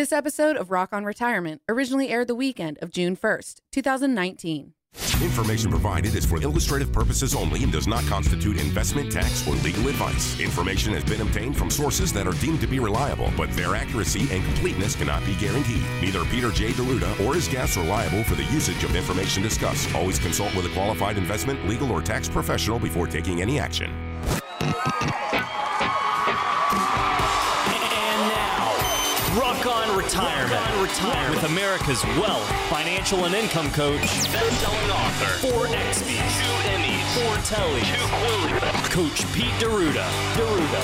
This episode of Rock on Retirement originally aired the weekend of June 1st, 2019. Information provided is for illustrative purposes only and does not constitute investment, tax, or legal advice. Information has been obtained from sources that are deemed to be reliable, but their accuracy and completeness cannot be guaranteed. Neither Peter J. D'Arruda or his guests are liable for the usage of information discussed. Always consult with a qualified investment, legal, or tax professional before taking any action. Retirement. Retirement. With America's wealth, financial, and income coach, best-selling author, four XBs, two Emmys, four Tellys, two Quillies, Coach Pete Deruda. D'Arruda.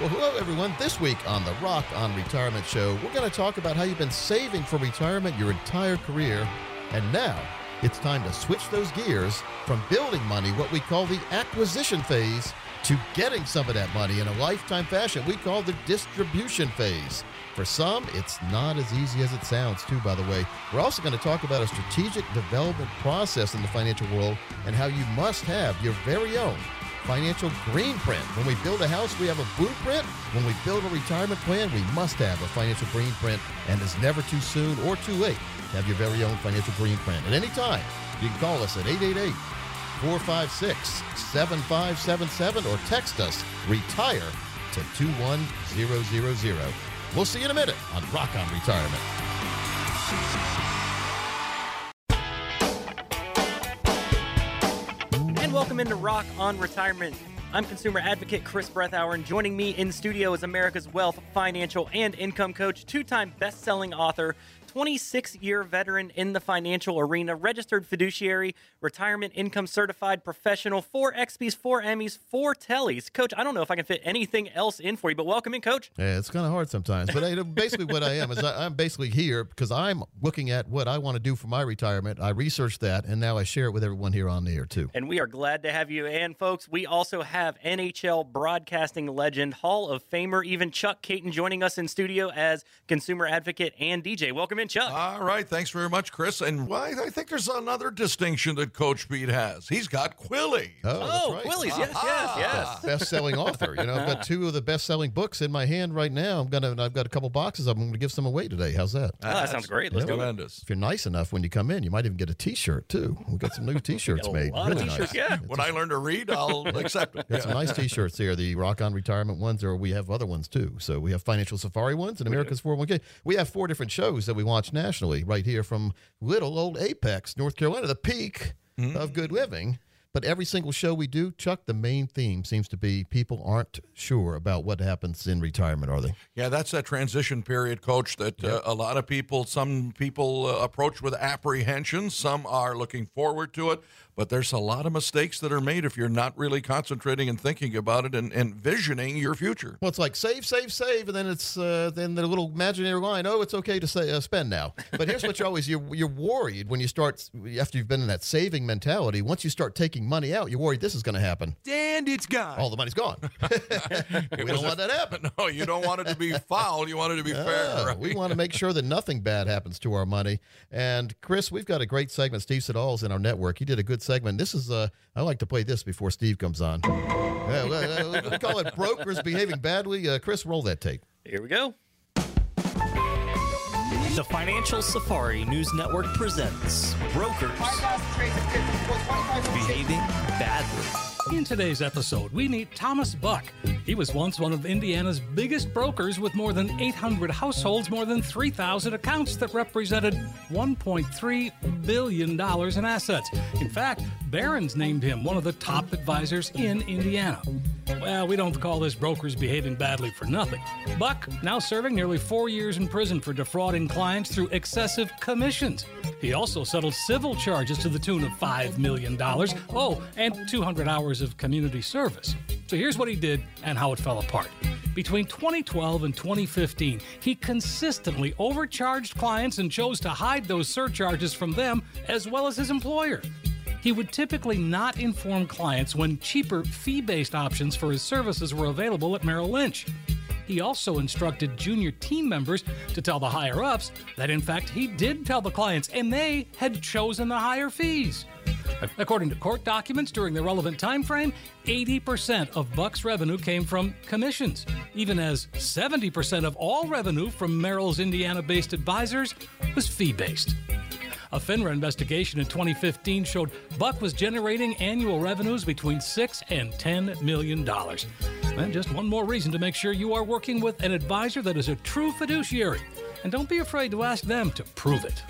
Well, hello, everyone. This week on the Rock on Retirement Show, we're going to talk about how you've been saving for retirement your entire career. And now it's time to switch those gears from building money, what we call the acquisition phase, to getting some of that money in a lifetime fashion we call the distribution phase. For some, it's not as easy as it sounds, too, by the way. We're also going to talk about a strategic development process in the financial world and how you must have your very own financial green print. When we build a house, we have a blueprint. When we build a retirement plan, we must have a financial green print, and it's never too soon or too late to have your very own financial green print. At any time, you can call us at 888 456 7577 or text us retire to 21000. We'll see you in a minute on Rock on Retirement. And welcome into Rock on Retirement. I'm consumer advocate Chris Breathauer, and joining me in studio is America's wealth, financial, and income coach, two time best selling author, 26 year veteran in the financial arena, registered fiduciary, retirement income certified professional, four XPs, four Emmys, four Tellys. Coach, I don't know if I can fit anything else in for you, but welcome in, Coach. Yeah, it's kind of hard sometimes. But basically, what I am is I, I'm basically here because I'm looking at what I want to do for my retirement. I researched that, and now I share it with everyone here on the air, too. And we are glad to have you. And, folks, we also have NHL broadcasting legend, Hall of Famer, even Chuck Kaiton joining us in studio as consumer advocate and DJ. Welcome in, Chuck. All right. Thanks very much, Chris. And well, I think there's another distinction that Coach Pete has. He's got Quilly. Oh, Oh, that's right. Quillies, yes, yes, yes. Best-selling author. You know, I've got two of the best-selling books in my hand right now. I'm gonna. I've got a couple boxes of them. I'm gonna give some away today. How's that? Oh, that sounds great. Let's do it. Tremendous. If you're nice enough when you come in, you might even get a T-shirt too. We've got some new T-shirts made. really t-shirts, nice. yeah. When I learn to read, I'll accept it. Got some nice T-shirts here. The Rock On Retirement ones, or we have other ones too. So we have Financial Safari ones and America's 401k. We have four different shows that we watch nationally, right here from little old Apex, North Carolina, the peak of good living. But every single show we do, Chuck, the main theme seems to be people aren't sure about what happens in retirement, are they? Yeah, that's that transition period, Coach. That uh, a lot of people, some people uh, approach with apprehension. Some are looking forward to it. But there's a lot of mistakes that are made if you're not really concentrating and thinking about it and, and visioning your future. Well, it's like save, save, save, and then it's uh, then the little imaginary line. Oh, it's okay to say uh, spend now. But here's what you're always you're you're worried when you start after you've been in that saving mentality. Once you start taking money out, you're worried this is going to happen. And it's gone. All the money's gone. we don't want that to happen. No, you don't want it to be foul. You want it to be fair. Ah, Right? We want to make sure that nothing bad happens to our money. And Chris, we've got a great segment. Steve Siddall's in our network. He did a good segment. This is uh, I like to play this before Steve comes on. Yeah, uh, we call it brokers behaving badly. Uh, Chris, roll that tape. Here we go. The Financial Safari News Network presents Brokers Behaving Badly. In today's episode, we meet Thomas Buck. He was once one of Indiana's biggest brokers with more than 800 households, more than 3,000 accounts that represented $1.3 billion in assets. In fact, Barron's named him one of the top advisors in Indiana. Well, we don't call this brokers behaving badly for nothing. Buck, now serving nearly four years in prison for defrauding clients through excessive commissions. He also settled civil charges to the tune of $5 million. Oh, and 200 hours of community service. So here's what he did and how it fell apart. Between 2012 and 2015, he consistently overcharged clients and chose to hide those surcharges from them as well as his employer. He would typically not inform clients when cheaper fee based options for his services were available at Merrill Lynch. he also instructed junior team members to tell the higher ups that, in fact, he did tell the clients and they had chosen the higher fees. According to court documents during the relevant time frame, 80% of Buck's revenue came from commissions, even as 70% of all revenue from Merrill's Indiana based advisors was fee based. A FINRA investigation in 2015 showed Buck was generating annual revenues between six and ten million dollars. And just one more reason to make sure you are working with an advisor that is a true fiduciary. And don't be afraid to ask them to prove it.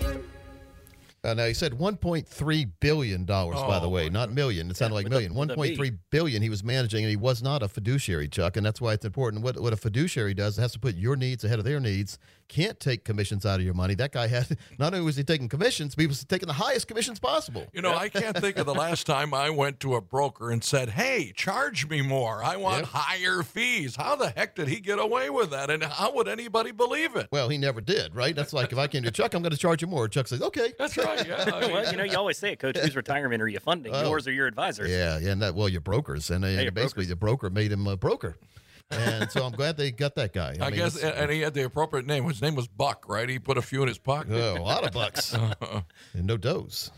Uh, now he said 1.3 billion dollars. by the Oh, way, not million. It sounded like million. with a B. 1.3 billion he was managing, and he was not a fiduciary, Chuck. And that's why it's important. What what a fiduciary does, it has to put your needs ahead of their needs. Can't take commissions out of your money. That guy had not only was he taking commissions, but he was taking the highest commissions possible. You know, I can't think of the last time I went to a broker and said, "Hey, charge me more. I want Yep. higher fees." How the heck did he get away with that? And how would anybody believe it? Well, he never did, right? That's like if I came to Chuck, I'm going to charge you more. Chuck says, okay. That's right. Yeah. I mean, well, you know, you always say it, Coach. Whose retirement are you funding? Oh. Yours or your advisors? Yeah, yeah, and that well, your brokers, and, uh, your basically brokers. the broker made him a broker, and so I'm glad they got that guy. I mean, guess, it's- and he had the appropriate name. His name was Buck, right? He put a few in his pocket. oh, a lot of bucks and no does.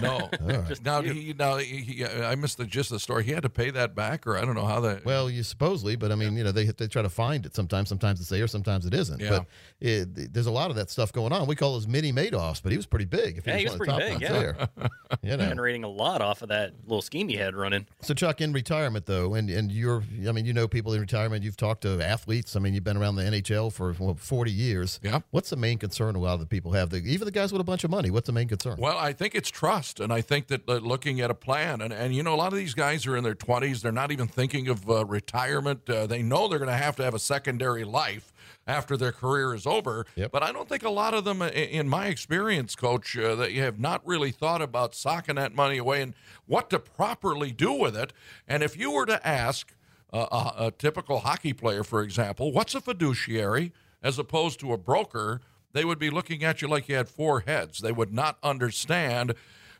No, now he now he, he, uh, I missed the gist of the story. He had to pay that back, or I don't know how that. Well, you supposedly, but I mean, you know, they they try to find it sometimes. Sometimes it's there, sometimes it isn't. Yeah. But it, there's a lot of that stuff going on. We call those mini Madoffs, but he was pretty big. If Yeah, he was was one of the pretty top big, ones there. You know. Generating a lot off of that little scheme he had running. So Chuck, in retirement though, and and you're, I mean, you know, people in retirement. You've talked to athletes. I mean, you've been around the NHL for what, 40 years. Yeah. What's the main concern a lot of the people have? The, even the guys with a bunch of money. What's the main concern? Well, I think it's trust, and I think that uh, looking at a plan, and, and you know, a lot of these guys are in their twenties; they're not even thinking of uh, retirement. Uh, they know they're going to have to have a secondary life after their career is over. Yep. But I don't think a lot of them, in my experience, Coach, uh, that you have not really thought about socking that money away and what to properly do with it. And if you were to ask uh, a, a typical hockey player, for example, what's a fiduciary as opposed to a broker? They would be looking at you like you had four heads. They would not understand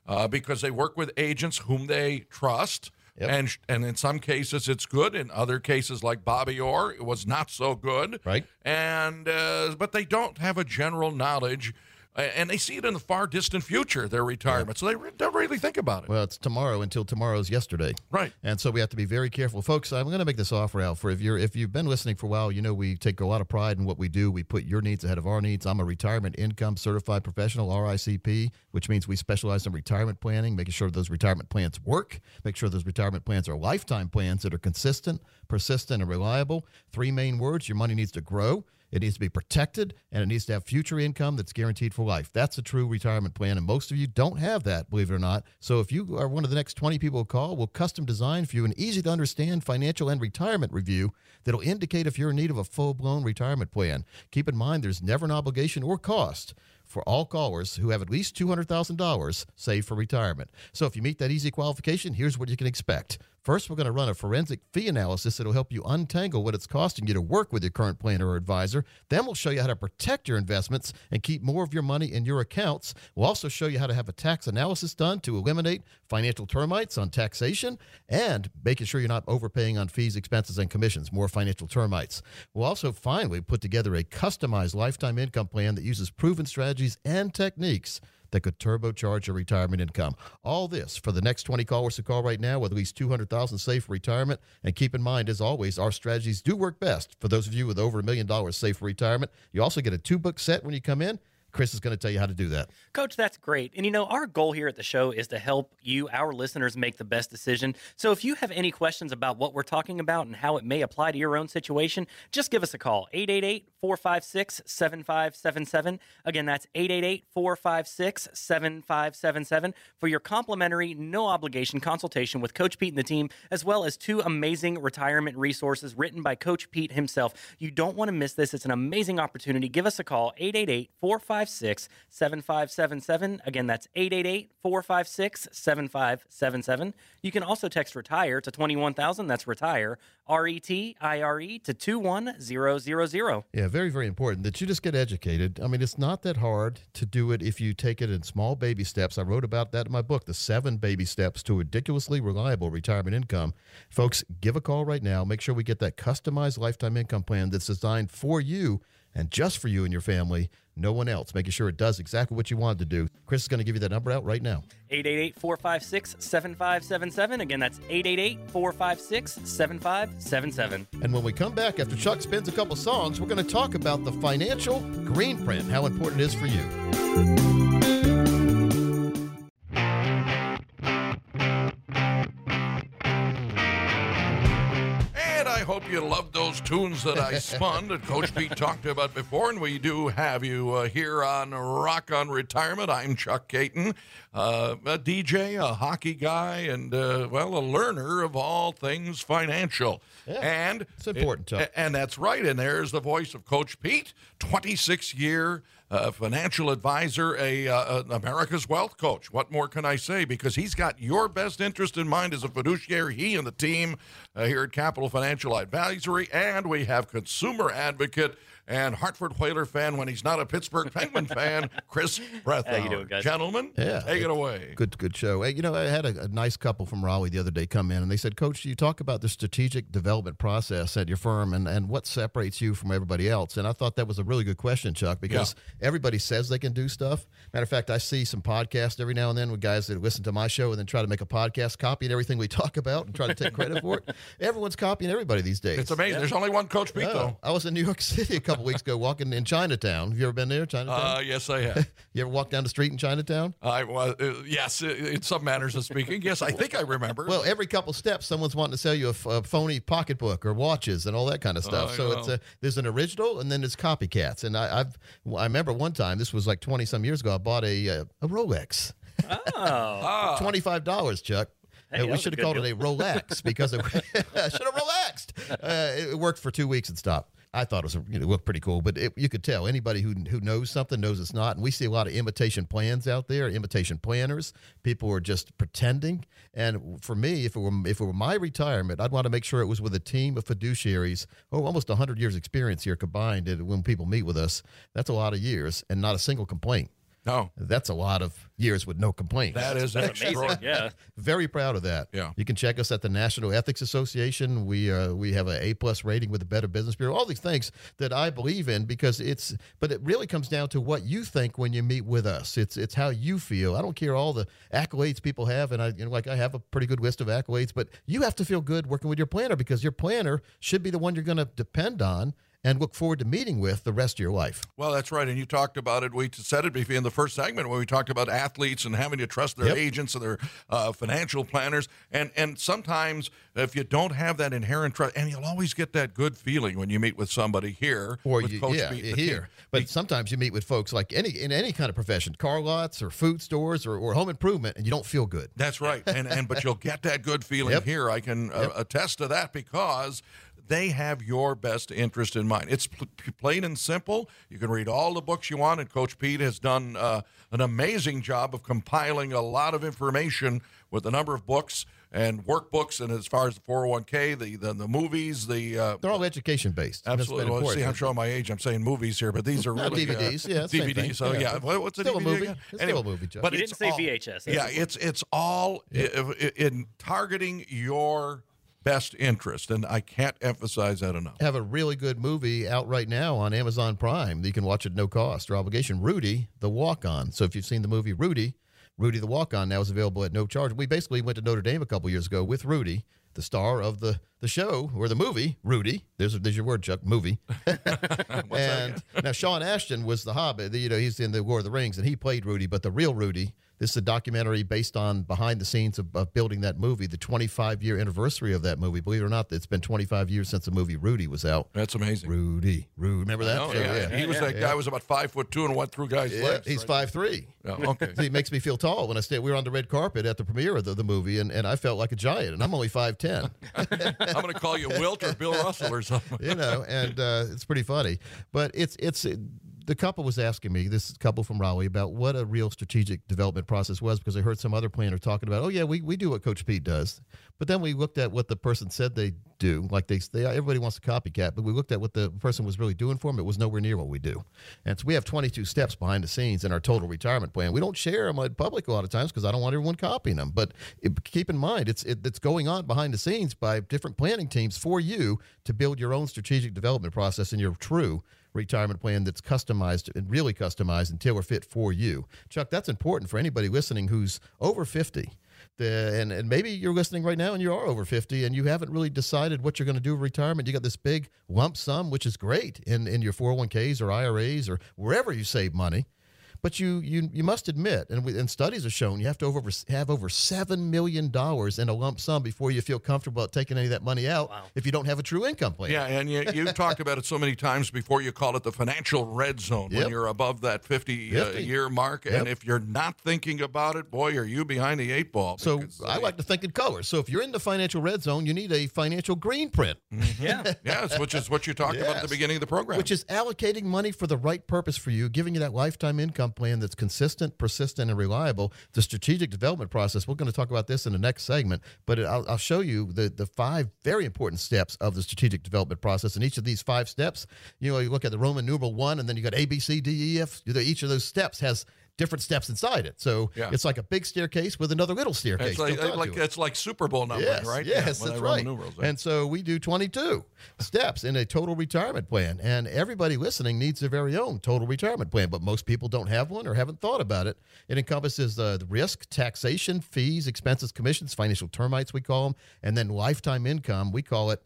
uh, because they work with agents whom they trust. Yep. And and in some cases it's good. In other cases, like Bobby Orr, it was not so good. Right. And uh, but they don't have a general knowledge, and they see it in the far distant future. Their retirement, so they re- don't really think about it. Well, it's tomorrow until tomorrow's yesterday. Right. And so we have to be very careful. Folks, I'm going to make this offer out for if you're if you've been listening for a while, you know we take a lot of pride in what we do. We put your needs ahead of our needs. I'm a retirement income certified professional, RICP, which means we specialize in retirement planning, making sure those retirement plans work, make sure those retirement plans are lifetime plans that are consistent, persistent, and reliable. Three main words, your money needs to grow. It needs to be protected and it needs to have future income that's guaranteed for life. That's a true retirement plan. And most of you don't have that, believe it or not. So if you are one of the next 20 people who call, we'll custom design for you an easy to understand financial and retirement review that'll indicate if you're in need of a full blown retirement plan. Keep in mind, there's never an obligation or cost for all callers who have at least $200,000 saved for retirement. So if you meet that easy qualification, here's what you can expect. First, we're going to run a forensic fee analysis that'll help you untangle what it's costing you to work with your current planner or advisor. Then we'll show you how to protect your investments and keep more of your money in your accounts. We'll also show you how to have a tax analysis done to eliminate financial termites on taxation and making sure you're not overpaying on fees, expenses, and commissions, more financial termites. We'll also finally put together a customized lifetime income plan that uses proven strategies and techniques that could turbocharge your retirement income. All this for the next 20 callers to call right now with at least 200,000 saved for retirement. And keep in mind, as always, our strategies do work best for those of you with over a million dollars saved for retirement. You also get a two book set when you come in. Chris is going to tell you how to do that. Coach, that's great. And you know, our goal here at the show is to help you, our listeners, make the best decision. So if you have any questions about what we're talking about and how it may apply to your own situation, just give us a call 888 456 7577. Again, that's 888 456 7577 for your complimentary, no obligation consultation with Coach Pete and the team, as well as two amazing retirement resources written by Coach Pete himself. You don't want to miss this. It's an amazing opportunity. Give us a call 888 456 456 7577. Again, that's 888 456 7577. You can also text retire to 21000. That's retire, R E T I R E, to 21000. Yeah, very, very important that you just get educated. I mean, it's not that hard to do it if you take it in small baby steps. I wrote about that in my book, The Seven Baby Steps to Ridiculously Reliable Retirement Income. Folks, give a call right now. Make sure we get that customized lifetime income plan that's designed for you and just for you and your family, no one else, making sure it does exactly what you wanted to do. Chris is going to give you that number out right now. 888 456 7577. Again, that's 888 456 7577. And when we come back after Chuck spins a couple songs, we're going to talk about the financial green print, how important it is for you. And I hope you love those tunes that I spun that Coach Pete talked about before. And we do have you uh, here on Rock on Retirement. I'm Chuck Kaiton, uh, a DJ, a hockey guy, and, uh, well, a learner of all things financial. Yeah, and it's important, Chuck. And that's right. And there's the voice of Coach Pete, 26 year uh, financial advisor, a uh, America's Wealth Coach. What more can I say? Because he's got your best interest in mind as a fiduciary. He and the team uh, here at Capital Financial Advisory, and we have consumer advocate and Hartford Whaler fan when he's not a Pittsburgh Penguin fan, Chris Brethauer. How you doing, guys? Gentlemen, Yeah. take it away. Good, good show. Hey, you know, I had a, a nice couple from Raleigh the other day come in, and they said, "Coach, you talk about the strategic development process at your firm, and and what separates you from everybody else." And I thought that was a really good question, Chuck, because everybody says they can do stuff. Matter of fact, I see some podcasts every now and then with guys that listen to my show and then try to make a podcast copying everything we talk about and try to take credit for it. Everyone's copying everybody these days. It's amazing. There's only one Coach Pete, Yeah. though. I was in New York City a couple weeks ago walking in Chinatown. Have you ever been there, Chinatown? Uh, yes, I have. you ever walk down the street in Chinatown? I was, uh, yes, uh, in some manners of speaking. Yes, I think I remember. Well, every couple steps, someone's wanting to sell you a, f- a phony pocketbook or watches and all that kind of stuff. I so know. it's a, there's an original and then there's copycats. And I, I've I remember one time, this was like twenty some years ago, I bought a uh, a Rolex, Oh. twenty five dollars, Chuck. Hey, we should have called deal. it a Rolex because it, I should have relaxed. Uh, it worked for two weeks and stopped. I thought it was you know, it looked pretty cool, but it, you could tell anybody who who knows something knows it's not. And we see a lot of imitation plans out there, imitation planners. People are just pretending. And for me, if it were if it were my retirement, I'd want to make sure it was with a team of fiduciaries. Oh, almost hundred years experience here combined. And when people meet with us, that's a lot of years, and not a single complaint. No, That's a lot of years with no complaints. that is That's amazing. Yeah. Very proud of that. Yeah. You can check us at the National Ethics Association. We uh, we have an A plus rating with the Better Business Bureau. All these things that I believe in because it's. But it really comes down to what you think when you meet with us. It's it's how you feel. I don't care all the accolades people have, and I you know, like I have a pretty good list of accolades. But you have to feel good working with your planner because your planner should be the one you're going to depend on and look forward to meeting with the rest of your life. Well, that's right. And you talked about it. We said it in the first segment when we talked about athletes and having to trust their Yep. agents and their uh, financial planners. And and sometimes if you don't have that inherent trust, and you'll always get that good feeling when you meet with somebody here or with you, Coach yeah, Pete you and the hear. team. But sometimes you meet with folks like any in any kind of profession, car lots or food stores or, or home improvement, and you don't feel good. That's right. And and but you'll get that good feeling Yep. here. I can uh, attest to that because they have your best interest in mind. It's pl- plain and simple. You can read all the books you want, and Coach Pete has done uh, an amazing job of compiling a lot of information with a number of books and workbooks. And as far as the 401k, the the, the movies, the uh, They're all education based. Absolutely. Well, see. I'm showing my age. I'm saying movies here, but these are No, really DVDs. Uh, Yeah, it's DVDs. thing. So Yeah. yeah, what's a Still a movie. again? It's still a movie, Chuck. But You it's didn't say all- VHS. Yeah, it's it's all i- i- in targeting your best interest, and I can't emphasize that enough. have a really good movie out right now on Amazon Prime that you can watch at no cost or obligation. Rudy, the Walk On. So if you've seen the movie Rudy, Rudy the Walk On now is available at no charge. We basically went to Notre Dame a couple years ago with Rudy, the star of the the show or the movie Rudy. There's there's your word, Chuck. Movie. and now Sean Astin was the Hobbit. You know, he's in the War of the Rings, and he played Rudy. But the real Rudy, this is a documentary based on behind the scenes of, of building that movie, the 25 year anniversary of that movie. Believe it or not, it's been 25 years since the movie Rudy was out. That's amazing. Rudy, Rudy, remember that? Oh, So, yeah. He was that guy was about five foot two and went through guys' Yeah, legs. he's right? five three. Yeah, okay. See, it makes me feel tall when I stay. We were on the red carpet at the premiere of the, the movie, and, and I felt like a giant, and I'm only five ten. I'm going to call you Wilt or Bill Russell or something. you know, and uh, it's pretty funny. But it's it's the couple was asking me, this couple from Raleigh, about what a real strategic development process was because I heard some other planner talking about, oh yeah, we, we do what Coach Pete does, but then we looked at what the person said they do. Like they, they everybody wants to copycat, but we looked at what the person was really doing for them. It was nowhere near what we do, and so we have 22 steps behind the scenes in our total retirement plan. We don't share them in uh, public a lot of times because I don't want everyone copying them. But it, keep in mind, it's it, it's going on behind the scenes by different planning teams for you to build your own strategic development process and your true retirement plan that's customized and really customized and tailor fit for you. Chuck, that's important for anybody listening who's over 50. The, and, and maybe you're listening right now and you are over 50 and you haven't really decided what you're going to do with retirement. You got this big lump sum, which is great in, in your 401ks or IRAs or wherever you save money. But you you you must admit, and, we, and studies have shown, you have to over, have over seven million dollars in a lump sum before you feel comfortable about taking any of that money out. Wow. If you don't have a true income plan. Yeah, and you you talked about it so many times before. You call it the financial red zone yep. when you're above that 50, 50. Uh, year mark, yep. and if you're not thinking about it, boy, are you behind the eight ball. So I like to think in colors. So if you're in the financial red zone, you need a financial green print. Mm-hmm. Yeah, yes, which is what you talked yes. about at the beginning of the program, which is allocating money for the right purpose for you, giving you that lifetime income plan that's consistent, persistent, and reliable. The strategic development process, we're going to talk about this in the next segment, but I'll, I'll show you the, the five very important steps of the strategic development process. And each of these five steps, you know, you look at the Roman numeral one, and then you got A, B, C, D, E, F. Each of those steps has different steps inside it. So yeah. it's like a big staircase with another little staircase. It's like, like it's like Super Bowl numbers, yes, right? Yes, yeah, that's right. Numerals, right? And so we do 22 steps in a total retirement plan. And everybody listening needs their very own total retirement plan, but most people don't have one or haven't thought about it. It encompasses uh, the risk, taxation, fees, expenses, commissions, financial termites, we call them, and then lifetime income. We call it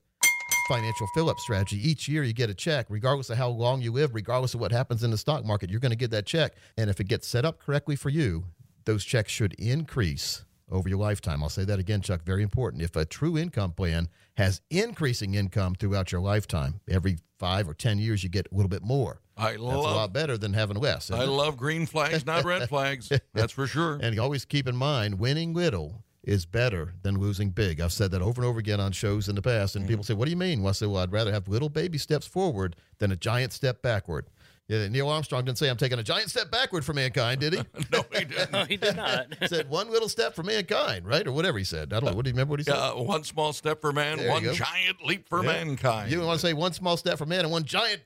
financial fill up strategy. Each year you get a check, regardless of how long you live, regardless of what happens in the stock market, you're going to get that check. And if it gets set up correctly for you, those checks should increase over your lifetime. I'll say that again, Chuck, very important. If a true income plan has increasing income throughout your lifetime, every five or 10 years, you get a little bit more. I That's love, a lot better than having less. I it? love green flags, not red flags. That's for sure. And always keep in mind, winning little is better than losing big. I've said that over and over again on shows in the past, and mm people say, "What do you mean?" Well, I say, "Well, I'd rather have little baby steps forward than a giant step backward." Yeah, Neil Armstrong didn't say I'm taking a giant step backward for mankind, did he? no, he didn't. no, he did not. he said one little step for mankind, right, or whatever he said. I don't know. What do you remember what he said? Uh, one small step for man, there one giant leap for yeah. mankind. You want to say one small step for man and one giant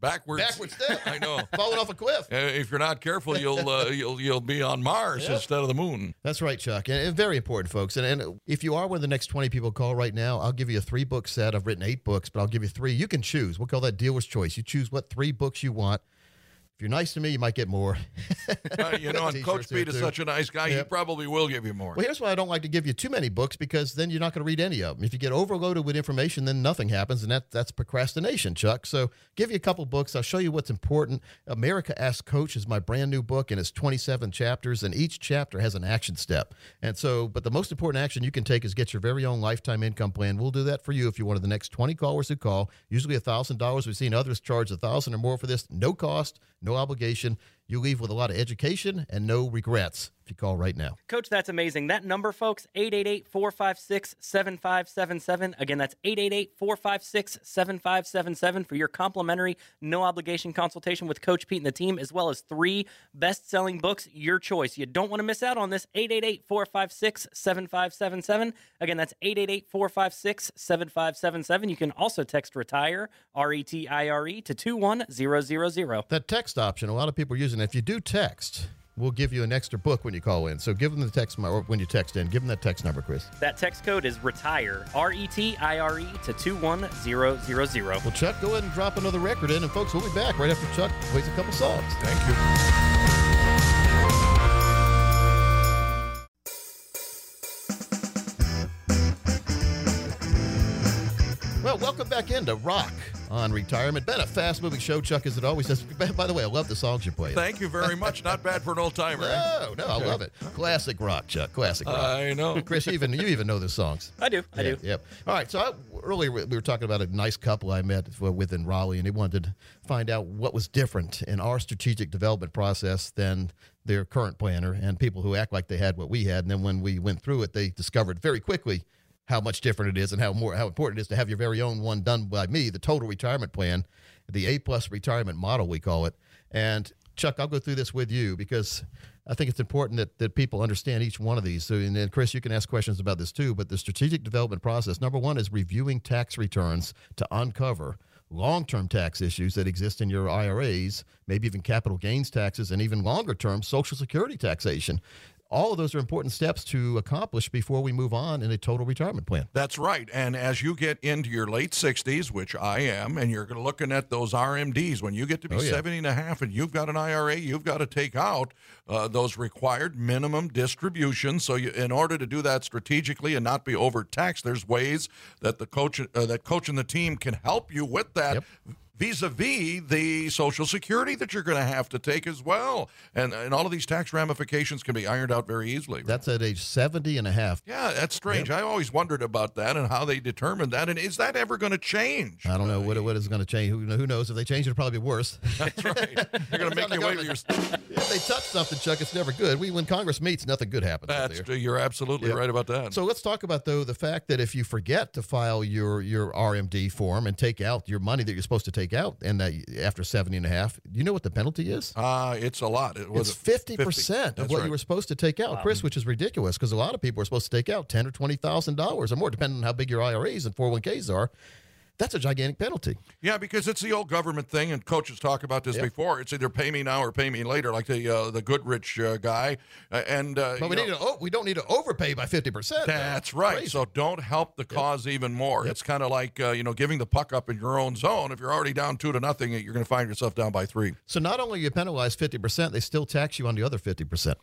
backwards. Backwards step. I know. Falling off a cliff. Uh, if you're not careful, you'll uh, you'll you'll be on Mars instead of the moon. That's right, Chuck. And, and very important, folks. And, and if you are one of the next 20 people call right now, I'll give you a three book set. I've written eight books, but I'll give you three. You can choose. We'll call that dealer's choice. You choose what three books you want. If you're nice to me, you might get more. uh, you know, and Coach Pete is such a nice guy, yep. he probably will give you more. Well, here's why I don't like to give you too many books because then you're not going to read any of them. If you get overloaded with information, then nothing happens, and that that's procrastination, Chuck. So, give you a couple books. I'll show you what's important. America Asks Coach is my brand new book, and it's 27 chapters, and each chapter has an action step. And so, but the most important action you can take is get your very own lifetime income plan. We'll do that for you if you're one of the next 20 callers who call. Usually a $1,000. We've seen others charge a 1000 or more for this. No cost, no obligation. You leave with a lot of education and no regrets if you call right now. Coach, that's amazing. That number, folks, 888 456 7577. Again, that's 888 456 7577 for your complimentary, no obligation consultation with Coach Pete and the team, as well as three best selling books, your choice. You don't want to miss out on this. 888 456 7577. Again, that's 888 456 7577. You can also text retire, R E T I R E, to 21000. That text option, a lot of people are using it. If you do text, we'll give you an extra book when you call in. So give them the text or when you text in. Give them that text number, Chris. That text code is retire R E T I R E to two one zero zero zero. Well, Chuck, go ahead and drop another record in, and folks, we'll be back right after Chuck plays a couple songs. Thank you. Well, welcome back into Rock on retirement. Been a fast moving show, Chuck, as it always does. By the way, I love the songs you're playing. Thank you very much. Not bad for an old timer. Eh? no, no, I love it. Classic rock, Chuck. Classic rock. I know. Chris, you even you even know the songs. I do. I yeah, do. Yep. All right. So I, earlier we were talking about a nice couple I met with in Raleigh, and they wanted to find out what was different in our strategic development process than their current planner and people who act like they had what we had. And then when we went through it, they discovered very quickly how much different it is and how more how important it is to have your very own one done by me, the total retirement plan. the A plus retirement model, we call it. And Chuck, I'll go through this with you because I think it's important that, that people understand each one of these. So, and then Chris, you can ask questions about this too. But the strategic development process, number one, is reviewing tax returns to uncover long term tax issues that exist in your IRAs, maybe even capital gains taxes, and even longer term Social Security taxation all of those are important steps to accomplish before we move on in a total retirement plan. That's right. And as you get into your late 60s, which I am, and you're looking at those RMDs, when you get to be oh, yeah. 70 and a half and you've got an IRA, you've got to take out uh, those required minimum distributions. So you, in order to do that strategically and not be overtaxed, there's ways that the coach, uh, that coach and the team can help you with that. Yep vis-a-vis the social security that you're going to have to take as well. And and all of these tax ramifications can be ironed out very easily. That's at age 70 and a half. Yeah that's strange. Yep. i always wondered about that and how they determined that. And is that ever going to change? I don't know uh, what, what is going to change. Who, who knows? If they change it it'll probably be worse. That's right. They're going to make you wait for your if they touch something chuck it's never good. We when congress meets nothing good happens that's you're absolutely yep. right about that. So let's talk about though the fact that if you forget to file your your rmd form and take out your money that you're supposed to take take out and that after 70 and a half you know what the penalty is uh it's a lot it was it's 50%, 50. of what right. you were supposed to take out wow. chris which is ridiculous because a lot of people are supposed to take out 10 or 20 thousand dollars or more depending on how big your iras and 401ks are that's a gigantic penalty. Yeah, because it's the old government thing, and coaches talk about this yep. before. It's either pay me now or pay me later, like the uh, the Goodrich uh, guy. Uh, and uh, but we need know, to we don't need to overpay by fifty percent. That's right. Crazy. So don't help the cause yep. even more. Yep. It's kind of like uh, you know giving the puck up in your own zone. If you're already down two to nothing, you're going to find yourself down by three. So not only you penalize fifty percent, they still tax you on the other fifty percent.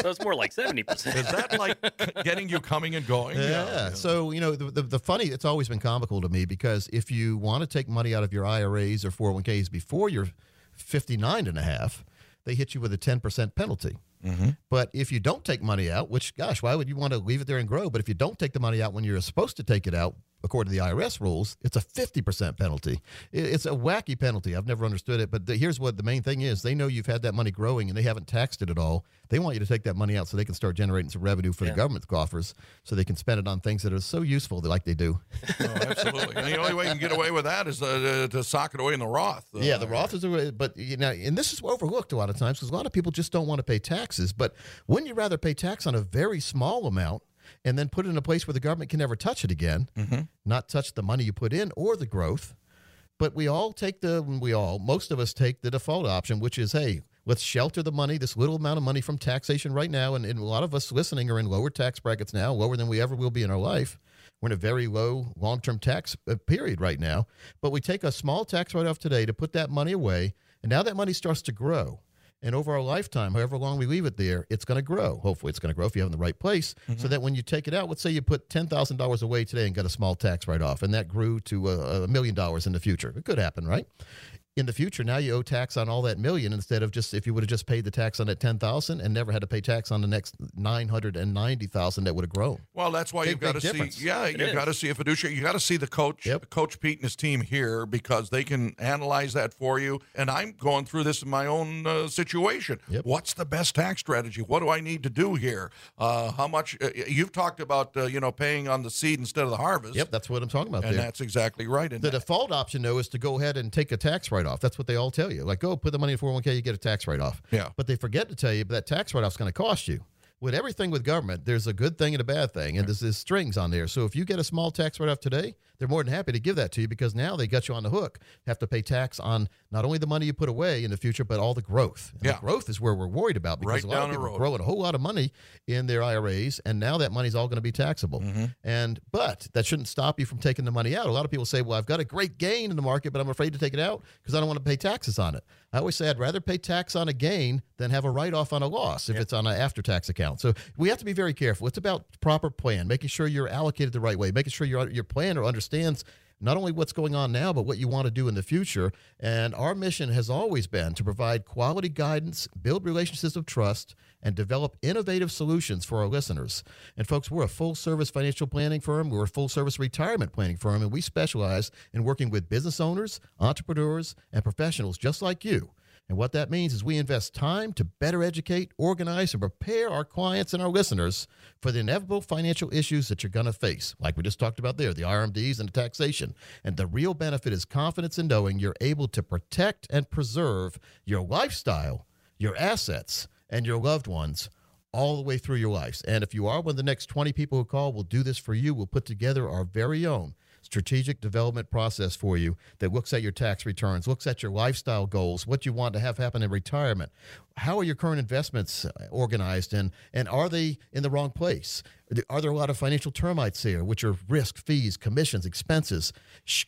so it's more like seventy percent. Is that like getting you coming and going? Yeah. yeah. So you know the, the the funny. It's always been comical to me because if you want want to take money out of your IRAs or 401ks before you're 59 and a half, they hit you with a 10% penalty. Mm-hmm. But if you don't take money out, which, gosh, why would you want to leave it there and grow? But if you don't take the money out when you're supposed to take it out, according to the IRS rules, it's a 50% penalty. It's a wacky penalty. I've never understood it. But the, here's what the main thing is they know you've had that money growing and they haven't taxed it at all. They want you to take that money out so they can start generating some revenue for yeah. the government's coffers so they can spend it on things that are so useful like they do. oh, absolutely. and the only way you can get away with that is uh, to sock it away in the Roth. Uh, yeah, the Roth is a way, but you know, and this is overlooked a lot of times because a lot of people just don't want to pay taxes. But wouldn't you rather pay tax on a very small amount and then put it in a place where the government can never touch it again, mm-hmm. not touch the money you put in or the growth. But we all take the, we all, most of us take the default option, which is, hey, let's shelter the money, this little amount of money from taxation right now. And, and a lot of us listening are in lower tax brackets now, lower than we ever will be in our life. We're in a very low long term tax uh, period right now. But we take a small tax write off today to put that money away. And now that money starts to grow. And over our lifetime, however long we leave it there, it's going to grow. Hopefully, it's going to grow if you have it in the right place. Mm-hmm. So that when you take it out, let's say you put $10,000 away today and got a small tax write off, and that grew to a, a million dollars in the future. It could happen, right? In the future now you owe tax on all that million instead of just if you would have just paid the tax on that 10,000 and never had to pay tax on the next 990,000 that would have grown. Well, that's why big, you've got to difference. see yeah, you've got to see a fiduciary. You got to see the coach, yep. coach Pete and his team here because they can analyze that for you and I'm going through this in my own uh, situation. Yep. What's the best tax strategy? What do I need to do here? Uh, how much uh, you've talked about uh, you know paying on the seed instead of the harvest. Yep, that's what I'm talking about And there. that's exactly right. And the that, default option though is to go ahead and take a tax write off. That's what they all tell you. Like, go put the money in 401k, you get a tax write off. Yeah. But they forget to tell you, that tax write off is going to cost you with everything with government, there's a good thing and a bad thing, and there's, there's strings on there. So if you get a small tax write off today, they're more than happy to give that to you because now they got you on the hook. Have to pay tax on not only the money you put away in the future, but all the growth. And yeah. The growth is where we're worried about because right a lot of people are growing a whole lot of money in their IRAs, and now that money's all going to be taxable. Mm-hmm. And but that shouldn't stop you from taking the money out. A lot of people say, "Well, I've got a great gain in the market, but I'm afraid to take it out because I don't want to pay taxes on it." I always say I'd rather pay tax on a gain than have a write off on a loss if it's on an after tax account. So we have to be very careful. It's about proper plan, making sure you're allocated the right way, making sure your your plan or planner understands not only what's going on now, but what you want to do in the future. And our mission has always been to provide quality guidance, build relationships of trust, and develop innovative solutions for our listeners. And folks, we're a full service financial planning firm, we're a full service retirement planning firm, and we specialize in working with business owners, entrepreneurs, and professionals just like you And what that means is we invest time to better educate, organize, and prepare our clients and our listeners for the inevitable financial issues that you're going to face, like we just talked about there, the RMDs and the taxation. And the real benefit is confidence in knowing you're able to protect and preserve your lifestyle, your assets, and your loved ones all the way through your lives. And if you are one of the next 20 people who call, we'll do this for you. We'll put together our very own strategic development process for you that looks at your tax returns, looks at your lifestyle goals, what you want to have happen in retirement. How are your current investments uh, organized and and are they in the wrong place? Are there a lot of financial termites here, which are risk, fees, commissions, expenses?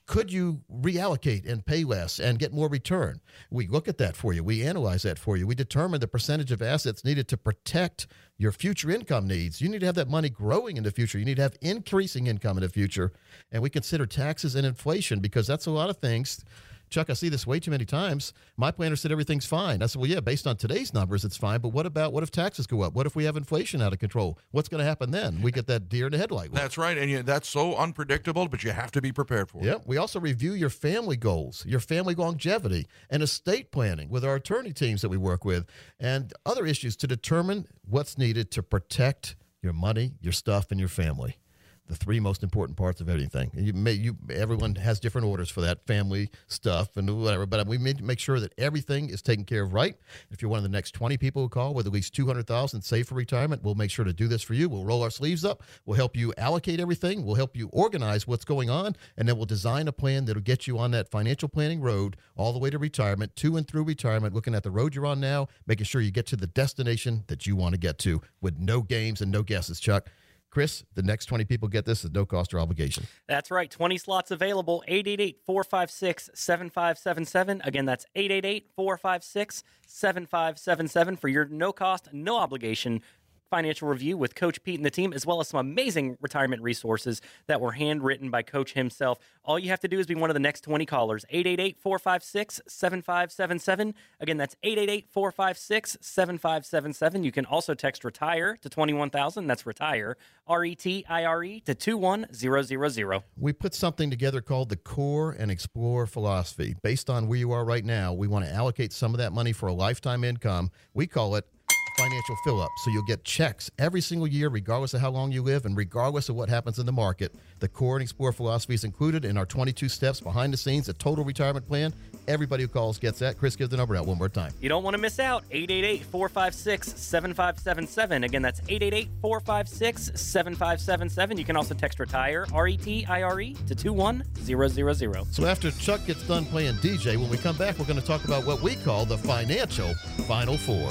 Could you reallocate and pay less and get more return? We look at that for you. We analyze that for you. We determine the percentage of assets needed to protect your future income needs. You need to have that money growing in the future. You need to have increasing income in the future. And we consider taxes and inflation because that's a lot of things Chuck, I see this way too many times. My planner said everything's fine. I said, well, yeah, based on today's numbers, it's fine. But what about what if taxes go up? What if we have inflation out of control? What's going to happen then? We get that deer in the headlight. That's right, and you, that's so unpredictable, but you have to be prepared for it. Yeah. We also review your family goals, your family longevity, and estate planning with our attorney teams that we work with, and other issues to determine what's needed to protect your money, your stuff, and your family the three most important parts of anything. You may, you, everyone has different orders for that family stuff and whatever, but we need to make sure that everything is taken care of right. If you're one of the next 20 people who call with at least 200,000 saved for retirement, we'll make sure to do this for you. We'll roll our sleeves up. We'll help you allocate everything. We'll help you organize what's going on, and then we'll design a plan that'll get you on that financial planning road all the way to retirement, to and through retirement, looking at the road you're on now, making sure you get to the destination that you want to get to with no games and no guesses, Chuck. Chris, the next 20 people get this at no cost or obligation. That's right. 20 slots available. 888 456 7577. Again, that's 888 456 7577 for your no cost, no obligation financial review with Coach Pete and the team, as well as some amazing retirement resources that were handwritten by Coach himself. All you have to do is be one of the next 20 callers. 888 456 7577. Again, that's 888 456 7577. You can also text retire to 21000. That's retire, R E T I R E, to 21000. We put something together called the Core and Explore philosophy. Based on where you are right now, we want to allocate some of that money for a lifetime income. We call it financial fill up. So you'll get checks every single year, regardless of how long you live and regardless of what happens in the market. The core and explore philosophy is included in our 22 steps behind the scenes, a total retirement plan. Everybody who calls gets that. Chris, give the number out one more time. You don't want to miss out. 888 456 7577. Again, that's 888 456 7577. You can also text retire, R E T I R E, to 21000. So after Chuck gets done playing DJ, when we come back, we're going to talk about what we call the financial Final Four.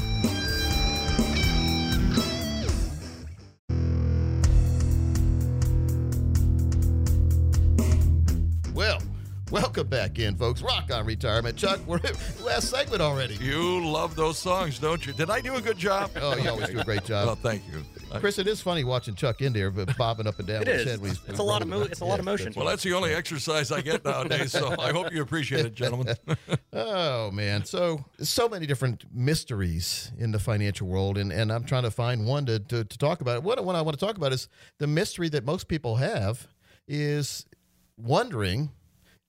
Welcome back in, folks. Rock on retirement. Chuck, we're last segment already. You love those songs, don't you? Did I do a good job? oh, you always do a great job. Well, thank you. Chris, it is funny watching Chuck in there, but bobbing up and down. it is. Head when he's, it's a lot of mo- It's a lot of motion. Well, that's the only exercise I get nowadays. So I hope you appreciate it, gentlemen. oh man, so so many different mysteries in the financial world, and, and I'm trying to find one to, to, to talk about. What, what I want to talk about is the mystery that most people have is wondering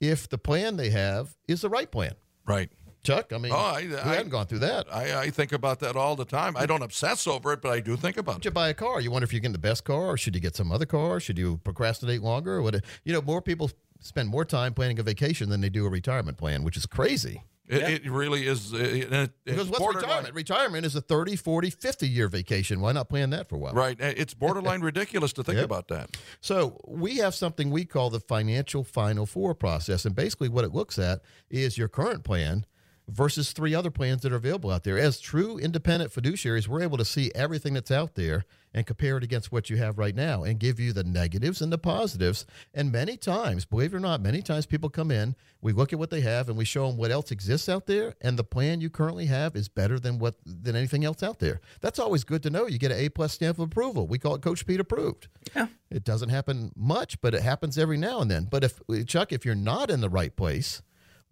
if the plan they have is the right plan. Right. Chuck, I mean, oh, I, we I, haven't gone through that. I, I, think about that all the time. I don't obsess over it, but I do think about it. You buy a car. You wonder if you're getting the best car, or should you get some other car? Should you procrastinate longer? Or what? You know, more people spend more time planning a vacation than they do a retirement plan, which is crazy. It, yeah. it really is. Uh, it, because what's retirement? Retirement is a 30, 40, 50 year vacation. Why not plan that for a while? Right. It's borderline ridiculous to think yep. about that. So we have something we call the financial final four process. And basically, what it looks at is your current plan versus three other plans that are available out there. As true independent fiduciaries, we're able to see everything that's out there and compare it against what you have right now and give you the negatives and the positives. And many times, believe it or not, many times people come in, we look at what they have and we show them what else exists out there and the plan you currently have is better than what than anything else out there. That's always good to know. You get an A plus stamp of approval. We call it Coach Pete approved. Yeah. It doesn't happen much, but it happens every now and then. But if Chuck, if you're not in the right place,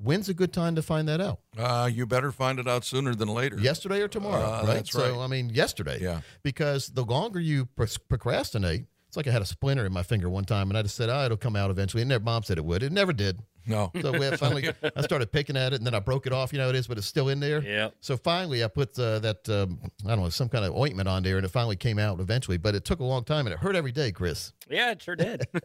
When's a good time to find that out? Uh, you better find it out sooner than later. Yesterday or tomorrow, uh, right? That's right. So, I mean, yesterday. Yeah. Because the longer you procrastinate, It's like I had a splinter in my finger one time, and I just said, "Oh, it'll come out eventually." And their mom said it would. It never did. No. So we finally, I started picking at it, and then I broke it off. You know how it is, but it's still in there. Yeah. So finally, I put uh, that um, I don't know some kind of ointment on there, and it finally came out eventually. But it took a long time, and it hurt every day, Chris. Yeah, it sure did.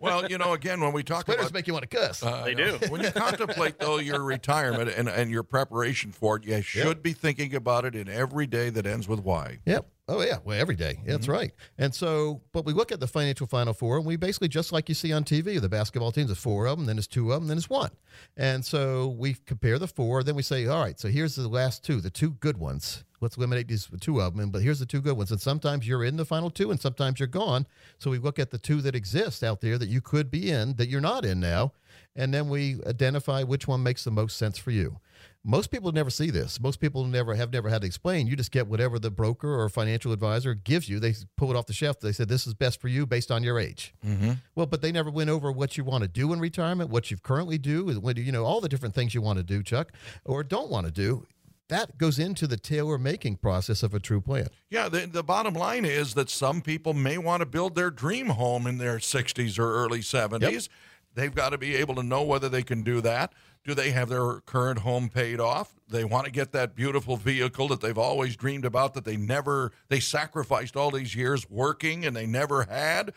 Well, you know, again, when we talk Splinters about make you want to cuss. Uh, They do. when you contemplate though your retirement and, and your preparation for it, you should be thinking about it in every day that ends with Y. Yep. Oh yeah. Well, every day. That's mm-hmm. right. And so, but we look at the financial Final Four, and we basically just like you see on TV, the basketball teams, there's four of them, then there's two of them, then there's one. And so we compare the four, then we say, all right, so here's the last two, the two good ones. Let's eliminate these two of them, but here's the two good ones. And sometimes you're in the final two, and sometimes you're gone. So we look at the two that exist out there that you could be in that you're not in now, and then we identify which one makes the most sense for you. Most people never see this. Most people never have never had to explain. You just get whatever the broker or financial advisor gives you. They pull it off the shelf. They said this is best for you based on your age. Mm-hmm. Well, but they never went over what you want to do in retirement, what you currently do, when you know all the different things you want to do, Chuck, or don't want to do. That goes into the tailor making process of a true plan. Yeah, the, the bottom line is that some people may want to build their dream home in their 60s or early 70s. They've got to be able to know whether they can do that. Do they have their current home paid off? They want to get that beautiful vehicle that they've always dreamed about that they never they sacrificed all these years working and they never had.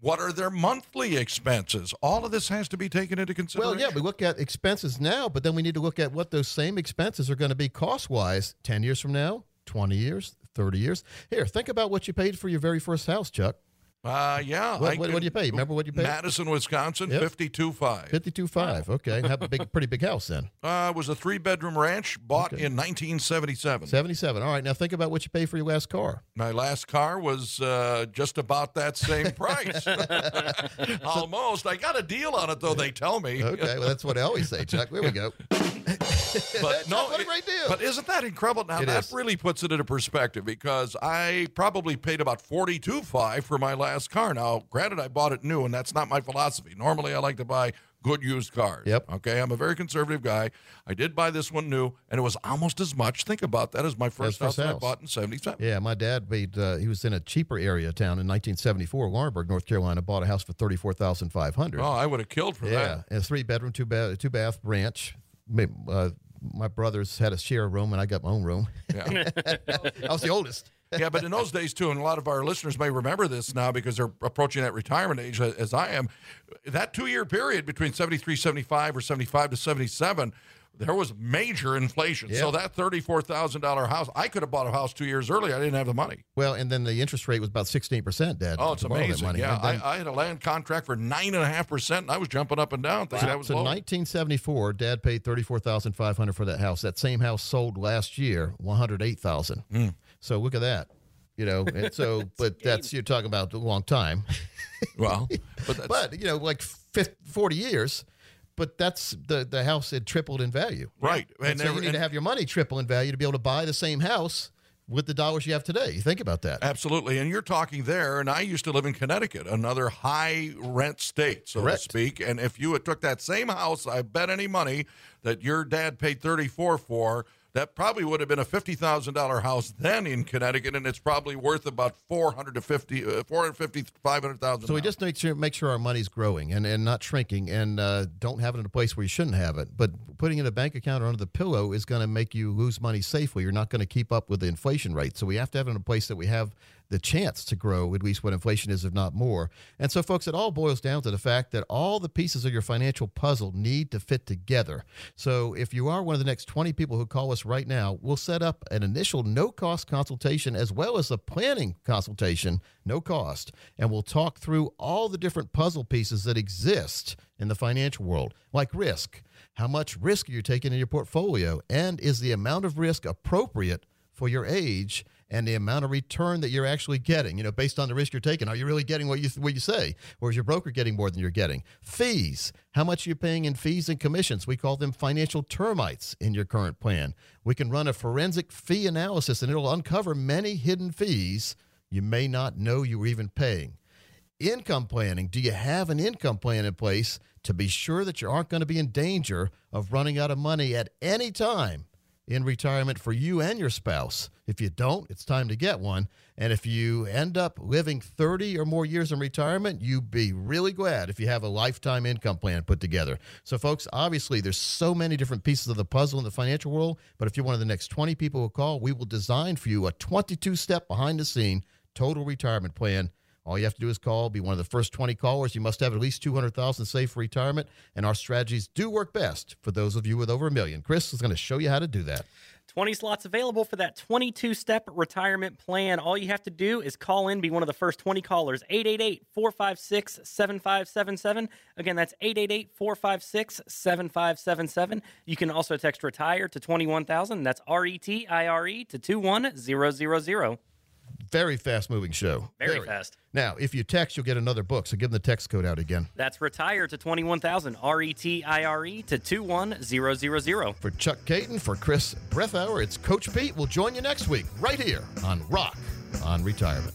What are their monthly expenses? All of this has to be taken into consideration. Well, yeah, we look at expenses now, but then we need to look at what those same expenses are going to be cost wise 10 years from now, 20 years, 30 years. Here, think about what you paid for your very first house, Chuck. Uh, yeah. What- what- what do you pay? Remember what you paid? Madison, Wisconsin, Yep. fifty-two five. 52.5. Okay. Have a big, pretty big house then. Uh, it was a three-bedroom ranch bought in 1977. 77. All right. Now think about what you pay for your last car. My last car was uh, just about that same price. Almost. I got a deal on it, though. They tell me. Okay. Well, that's what I always say, Chuck. There we go. But no, what a great deal. But isn't that incredible? Now It that is. really puts it into perspective because I probably paid about forty-two five for my last car. Now, granted, I bought it new, and that's not my philosophy. Normally, I like to buy good used cars. Yep. Okay, I'm a very conservative guy. I did buy this one new, and it was almost as much. Think about that as my first, first house, that I bought in '77. Yeah, my dad made. Uh, he was in a cheaper area of town in 1974, Laurinburg, North Carolina. Bought a house for 34,500. Oh, I would have killed for yeah, that. Yeah, a three bedroom, two bath, two bath ranch. Uh, my brothers had a share room, and I got my own room. Yeah. I was the oldest. yeah, but in those days too, and a lot of our listeners may remember this now because they're approaching that retirement age as I am. That two-year period between 73, 75, or 75 to 77, there was major inflation. Yeah. So that $34,000 house, I could have bought a house two years earlier. I didn't have the money. Well, and then the interest rate was about 16%, Dad. Oh, it's to borrow that amazing. Yeah, then- I, I had a land contract for 9.5%, and I was jumping up and down thinking that was so low. 1974, Dad paid 34500 for that house. That same house sold last year, 108000 Hmm. So look at that. You know, and so, but that's, you're talking about a long time. well, but that's, but, you know, like 50, 40 years, but that's the, the house had tripled in value. right. And, so there- you need and- to have your money triple in value to be able to buy the same house with the dollars you have today. You think about that. Absolutely. And you're talking there, and I used to live in Connecticut, another high rent state, so Correct. to speak. And if you had took that same house, I bet any money that your dad paid 34 for, that probably would have been a $50,000 house then in Connecticut, and it's probably worth about 400 to 50, uh, 450, 500,000. So we just make sure make sure our money's growing and, and not shrinking, and uh, don't have it in a place where you shouldn't have it. But putting it in a bank account or under the pillow is going to make you lose money safely. You're not going to keep up with the inflation rate. So we have to have it in a place that we have the chance to grow at least what inflation is, if not more. And so, folks, it all boils down to the fact that all the pieces of your financial puzzle need to fit together. So if you are one of the next 20 people who call us right now, we'll set up an initial no cost consultation as well as a planning consultation, no cost. And we'll talk through all the different puzzle pieces that exist in the financial world, like risk. How much risk are you taking in your portfolio? And is the amount of risk appropriate for your age and the amount of return that you're actually getting, you know, based on the risk you're taking. Are you really getting what you what you say, or is your broker getting more than you're getting? Fees. How much are you paying in fees and commissions? We call them financial termites in your current plan. We can run a forensic fee analysis, and it'll uncover many hidden fees you may not know you were even paying. Income planning. Do you have an income plan in place to be sure that you aren't going to be in danger of running out of money at any time in retirement for you and your spouse. If you don't, it's time to get one. And if you end up living 30 or more years in retirement, you'd be really glad if you have a lifetime income plan put together. So, folks, obviously, there's so many different pieces of the puzzle in the financial world. But if you're one of the next 20 people who call, we will design for you a 22 step behind the scene total retirement plan all you have to do is call, be one of the first 20 callers. You must have at least 200,000 saved for retirement, and our strategies do work best for those of you with over a million. Chris is going to show you how to do that. 20 slots available for that 22 step retirement plan. All you have to do is call in, be one of the first 20 callers. 888 456 7577. Again, that's 888 456 7577. You can also text retire to 21000. That's R E T I R E to 21000. Very fast moving show. Very, Very, fast. Now, if you text, you'll get another book. So give them the text code out again. That's retire to 21,000. R E T I R E to 21000. For Chuck Kaiton, for Chris Breathauer, it's Coach Pete. We'll join you next week right here on Rock on Retirement.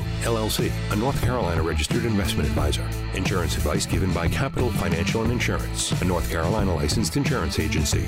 LLC, a North Carolina registered investment advisor. Insurance advice given by Capital Financial and Insurance, a North Carolina licensed insurance agency.